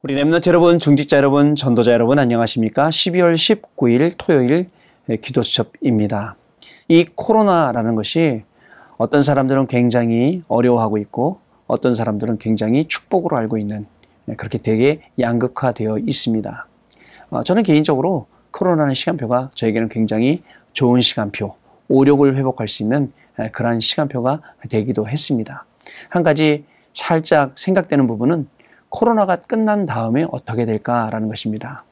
우리 랩너트 여러분, 중직자 여러분, 전도자 여러분 안녕하십니까? 12월 19일 토요일 기도 수첩입니다. 이 코로나라는 것이 어떤 사람들은 굉장히 어려워하고 있고 어떤 사람들은 굉장히 축복으로 알고 있는 그렇게 되게 양극화되어 있습니다. 어, 저는 개인적으로 코로나는 시간표가 저에게는 굉장히 좋은 시간표, 오력을 회복할 수 있는 그러한 시간표가 되기도 했습니다. 한 가지 살짝 생각되는 부분은 코로나가 끝난 다음에 어떻게 될까라는 것입니다.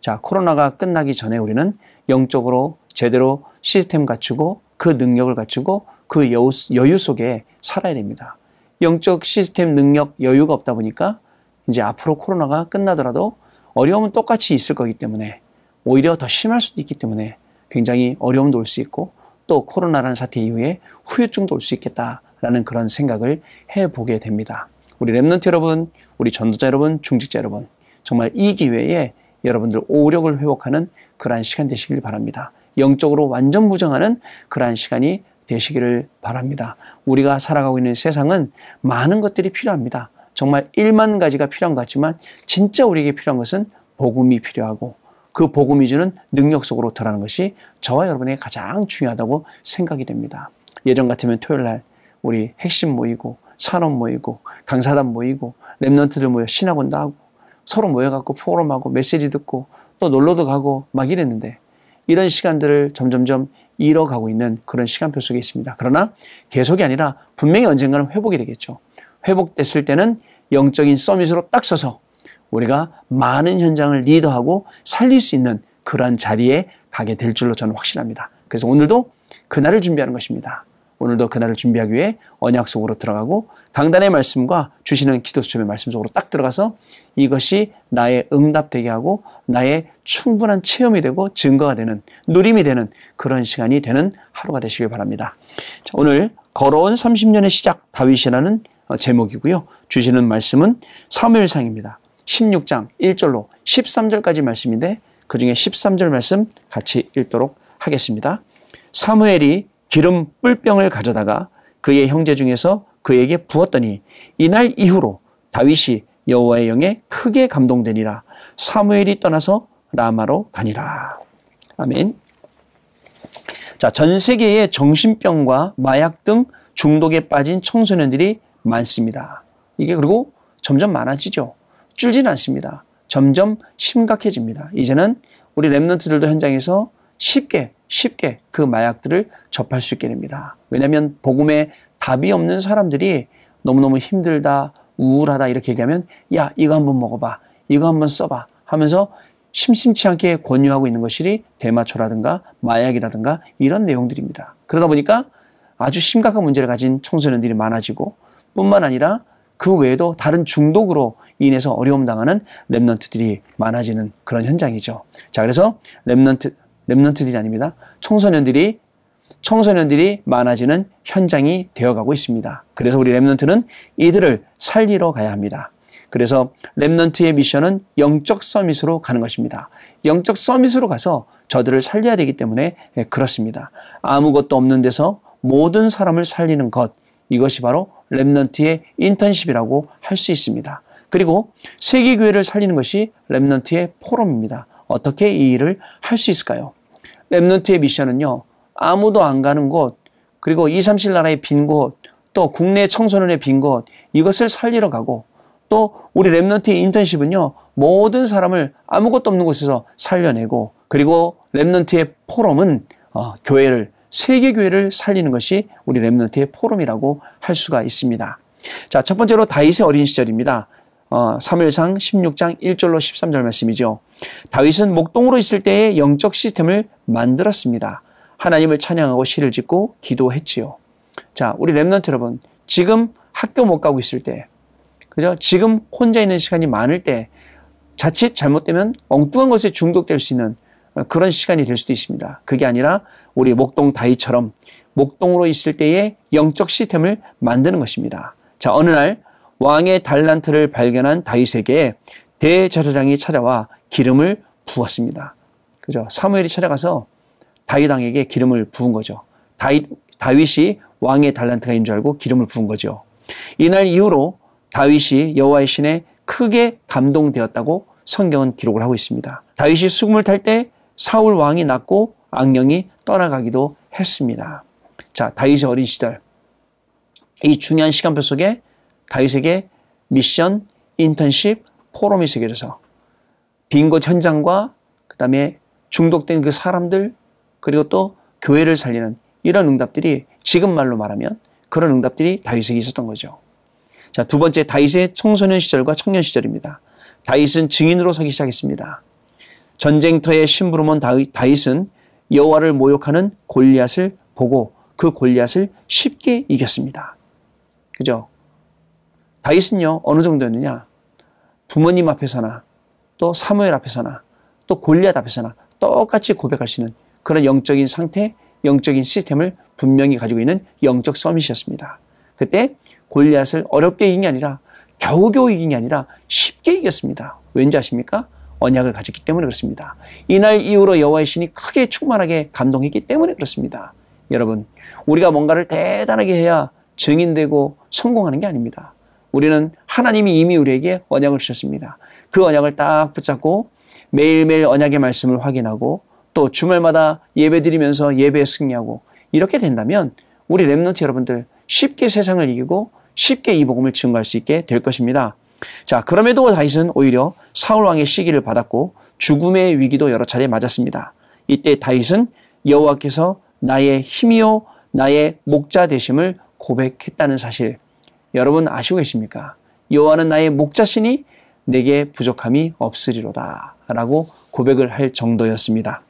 자, 코로나가 끝나기 전에 우리는 영적으로 제대로 시스템 갖추고 그 능력을 갖추고 그 여유, 여유 속에 살아야 됩니다. 영적 시스템 능력 여유가 없다 보니까 이제 앞으로 코로나가 끝나더라도 어려움은 똑같이 있을 거기 때문에 오히려 더 심할 수도 있기 때문에 굉장히 어려움도 올 수 있고 또 코로나라는 사태 이후에 후유증도 올 수 있겠다라는 그런 생각을 해보게 됩니다. 우리 랩런트 여러분, 우리 전도자 여러분, 중직자 여러분, 정말 이 기회에 여러분들 오력을 회복하는 그러한 시간 되시길 바랍니다. 영적으로 완전 무장하는 그러한 시간이 되시기를 바랍니다. 우리가 살아가고 있는 세상은 많은 것들이 필요합니다. 정말 1만 가지가 필요한 것 같지만 진짜 우리에게 필요한 것은 복음이 필요하고 그 복음이 주는 능력 속으로 들어가는 것이 저와 여러분에게 가장 중요하다고 생각이 됩니다. 예전 같으면 토요일 날 우리 핵심 모이고 산업 모이고 강사단 모이고 랩런트들 모여 신학원도 하고 서로 모여갖고 포럼하고 메시지 듣고 또 놀러도 가고 막 이랬는데 이런 시간들을 점점점 잃어가고 있는 그런 시간표 속에 있습니다. 그러나 계속이 아니라 분명히 언젠가는 회복이 되겠죠. 회복됐을 때는 영적인 서밋으로 딱 서서 우리가 많은 현장을 리더하고 살릴 수 있는 그러한 자리에 가게 될 줄로 저는 확신합니다. 그래서 오늘도 그날을 준비하는 것입니다. 오늘도 그날을 준비하기 위해 언약 속으로 들어가고 강단의 말씀과 주시는 기도 수첩의 말씀 속으로 딱 들어가서 이것이 나의 응답되게 하고 나의 충분한 체험이 되고 증거가 되는 누림이 되는 그런 시간이 되는 하루가 되시길 바랍니다. 자, 오늘 걸어온 30년의 시작 다윗이라는 어, 제목이고요. 주시는 말씀은 사무엘상입니다. 16장 1절로 13절까지 말씀인데 그 중에 13절 말씀 같이 읽도록 하겠습니다. 사무엘이 기름 뿔병을 가져다가 그의 형제 중에서 그에게 부었더니 이날 이후로 다윗이 여호와의 영에 크게 감동되니라 사무엘이 떠나서 라마로 가니라. 아멘. 자, 전 세계에 정신병과 마약 등 중독에 빠진 청소년들이 많습니다. 이게 그리고 점점 많아지죠. 줄지는 않습니다. 점점 심각해집니다. 이제는 우리 랩런트들도 현장에서 쉽게 쉽게 그 마약들을 접할 수 있게 됩니다. 왜냐하면 복음에 답이 없는 사람들이 너무너무 힘들다, 우울하다 이렇게 얘기하면 야 이거 한번 먹어봐, 이거 한번 써봐 하면서 심심치 않게 권유하고 있는 것이 대마초라든가 마약이라든가 이런 내용들입니다. 그러다 보니까 아주 심각한 문제를 가진 청소년들이 많아지고 뿐만 아니라 그 외에도 다른 중독으로 인해서 어려움 당하는 Remnant들이 많아지는 그런 현장이죠. 자, 그래서 Remnant Remnant들이 아닙니다. 청소년들이 청소년들이 많아지는 현장이 되어가고 있습니다. 그래서 우리 Remnant는 이들을 살리러 가야 합니다. 그래서 Remnant의 미션은 영적 summit으로 가는 것입니다. 영적 summit으로 가서 저들을 살려야 되기 때문에 예, 그렇습니다. 아무것도 없는 데서 모든 사람을 살리는 것 이것이 바로 Remnant의 인턴십이라고 할 수 있습니다. 그리고 세계 교회를 살리는 것이 Remnant의 포럼입니다. 어떻게 이 일을 할 수 있을까요? Remnant의 미션은요, 아무도 안 가는 곳, 그리고 2, 3실 나라의 빈 곳, 또 국내 청소년의 빈 곳, 이것을 살리러 가고, 또 우리 Remnant의 인턴십은요, 모든 사람을 아무것도 없는 곳에서 살려내고, 그리고 Remnant의 포럼은 어, 교회를, 세계 교회를 살리는 것이 우리 Remnant의 포럼이라고 할 수가 있습니다. 자, 첫 번째로 다윗의 어린 시절입니다. 어, 사무엘상 16장 1절로 13절 말씀이죠. 다윗은 목동으로 있을 때의 영적 시스템을 만들었습니다. 하나님을 찬양하고 시를 짓고 기도했지요. 자, 우리 랩런트 여러분, 지금 학교 못 가고 있을 때, 그죠? 지금 혼자 있는 시간이 많을 때, 자칫 잘못되면 엉뚱한 것에 중독될 수 있는 그런 시간이 될 수도 있습니다. 그게 아니라 우리 목동 다이처럼 목동으로 있을 때의 영적 시스템을 만드는 것입니다. 자, 어느 날 왕의 달란트를 발견한 다윗에게 대제사장이 찾아와 기름을 부었습니다. 그죠? 사무엘이 찾아가서 다윗 왕에게 기름을 부은 거죠. 다윗, 다윗이 왕의 달란트가 있는 줄 알고 기름을 부은 거죠. 이날 이후로 다윗이 여호와의 신에 크게 감동되었다고 성경은 기록을 하고 있습니다. 다윗이 수금을 탈 때 사울 왕이 낳고 악령이 떠나가기도 했습니다. 자, 다윗의 어린 시절. 이 중요한 시간표 속에 다윗에게 미션, 인턴십, 포럼이 세계져서 빈 곳 현장과 그 다음에 중독된 그 사람들 그리고 또 교회를 살리는 이런 응답들이 지금 말로 말하면 그런 응답들이 다윗에게 있었던 거죠. 자, 두 번째 다윗의 청소년 시절과 청년 시절입니다. 다윗은 증인으로 서기 시작했습니다. 전쟁터에 심부름한 다윗은 여호와를 모욕하는 골리앗을 보고 그 골리앗을 쉽게 이겼습니다. 그죠? 다윗은요 어느 정도였느냐? 부모님 앞에서나 또 사무엘 앞에서나 또 골리앗 앞에서나 똑같이 고백할 수 있는 그런 영적인 상태, 영적인 시스템을 분명히 가지고 있는 영적 서밋이었습니다. 그때 골리앗을 어렵게 이긴 게 아니라 겨우겨우 이긴 게 아니라 쉽게 이겼습니다. 왠지 아십니까? 언약을 가졌기 때문에 그렇습니다. 이날 이후로 여호와의 신이 크게 충만하게 감동했기 때문에 그렇습니다. 여러분, 우리가 뭔가를 대단하게 해야 증인되고 성공하는 게 아닙니다. 우리는 하나님이 이미 우리에게 언약을 주셨습니다. 그 언약을 딱 붙잡고 매일매일 언약의 말씀을 확인하고 또 주말마다 예배 드리면서 예배에 승리하고 이렇게 된다면 우리 랩런트 여러분들 쉽게 세상을 이기고 쉽게 이 복음을 증거할 수 있게 될 것입니다. 자, 그럼에도 다윗은 오히려 사울 왕의 시기를 받았고 죽음의 위기도 여러 차례 맞았습니다. 이때 다윗은 여호와께서 나의 힘이요 나의 목자 되심을 고백했다는 사실 여러분 아시고 계십니까? 여호와는 나의 목자시니 내게 부족함이 없으리로다 라고 고백을 할 정도였습니다.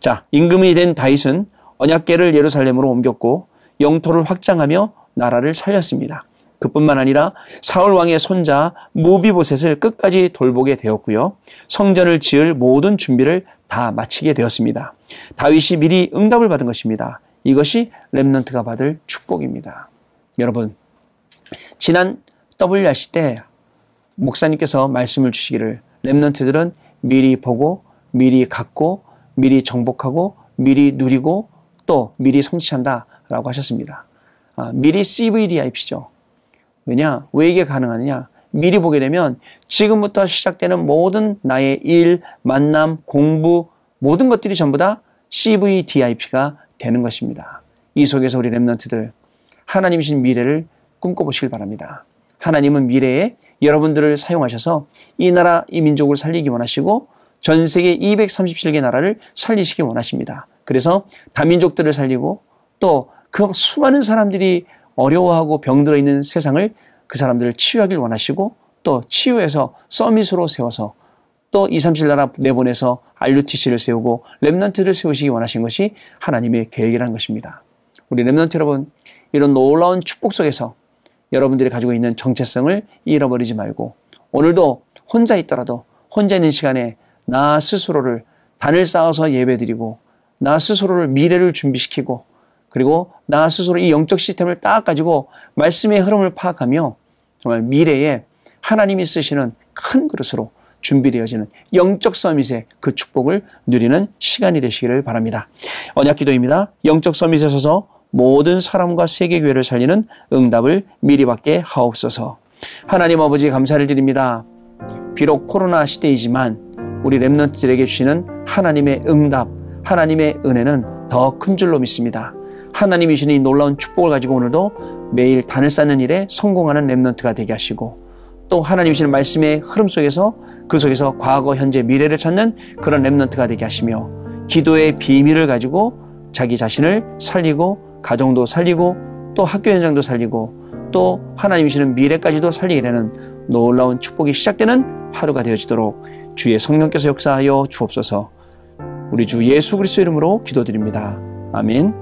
자, 임금이 된 다윗은 언약궤를 예루살렘으로 옮겼고 영토를 확장하며 나라를 살렸습니다. 그뿐만 아니라 사울 왕의 손자 무비보셋을 끝까지 돌보게 되었고요. 성전을 지을 모든 준비를 다 마치게 되었습니다. 다윗이 미리 응답을 받은 것입니다. 이것이 렘넌트가 받을 축복입니다. 여러분, 지난 WRC 때 목사님께서 말씀을 주시기를 렘넌트들은 미리 보고 미리 갖고 미리 정복하고 미리 누리고 또 미리 성취한다라고 하셨습니다. 아, 미리 CVDIP죠. 왜냐? 왜 이게 가능하느냐? 미리 보게 되면 지금부터 시작되는 모든 나의 일, 만남, 공부, 모든 것들이 전부 다 CVDIP가 되는 것입니다. 이 속에서 우리 랩런트들 하나님이신 미래를 꿈꿔보시길 바랍니다. 하나님은 미래에 여러분들을 사용하셔서 이 나라, 이 민족을 살리기 원하시고 전 세계 237개 나라를 살리시기 원하십니다. 그래서 다민족들을 살리고 또 그 수많은 사람들이 어려워하고 병들어 있는 세상을 그 사람들을 치유하길 원하시고 또 치유해서 summit으로 세워서 또 2, 3, 7 나라 내보내서 RUTC를 세우고 Remnant를 세우시기 원하신 것이 하나님의 계획이라는 것입니다. 우리 Remnant 여러분, 이런 놀라운 축복 속에서 여러분들이 가지고 있는 정체성을 잃어버리지 말고 오늘도 혼자 있더라도 혼자 있는 시간에 나 스스로를 단을 쌓아서 예배드리고 나 스스로를 미래를 준비시키고 그리고 나 스스로 이 영적 시스템을 딱 가지고 말씀의 흐름을 파악하며 정말 미래에 하나님이 쓰시는 큰 그릇으로 준비되어지는 영적 서밋의 그 축복을 누리는 시간이 되시기를 바랍니다. 언약 기도입니다. 영적 서밋에 서서 모든 사람과 세계 교회를 살리는 응답을 미리 받게 하옵소서. 하나님 아버지 감사를 드립니다. 비록 코로나 시대이지만 우리 Remnant들에게 주시는 하나님의 응답, 하나님의 은혜는 더 큰 줄로 믿습니다. 하나님이 주신 이 놀라운 축복을 가지고 오늘도 매일 단을 쌓는 일에 성공하는 Remnant가 되게 하시고 또 하나님이 주신 말씀의 흐름 속에서 그 속에서 과거, 현재, 미래를 찾는 그런 Remnant가 되게 하시며 기도의 비밀을 가지고 자기 자신을 살리고 가정도 살리고 또 학교 현장도 살리고 또 하나님이 주시는 미래까지도 살리게 되는 놀라운 축복이 시작되는 하루가 되어지도록 주의 성령께서 역사하여 주옵소서 우리 주 예수 그리스도 이름으로 기도드립니다. 아멘.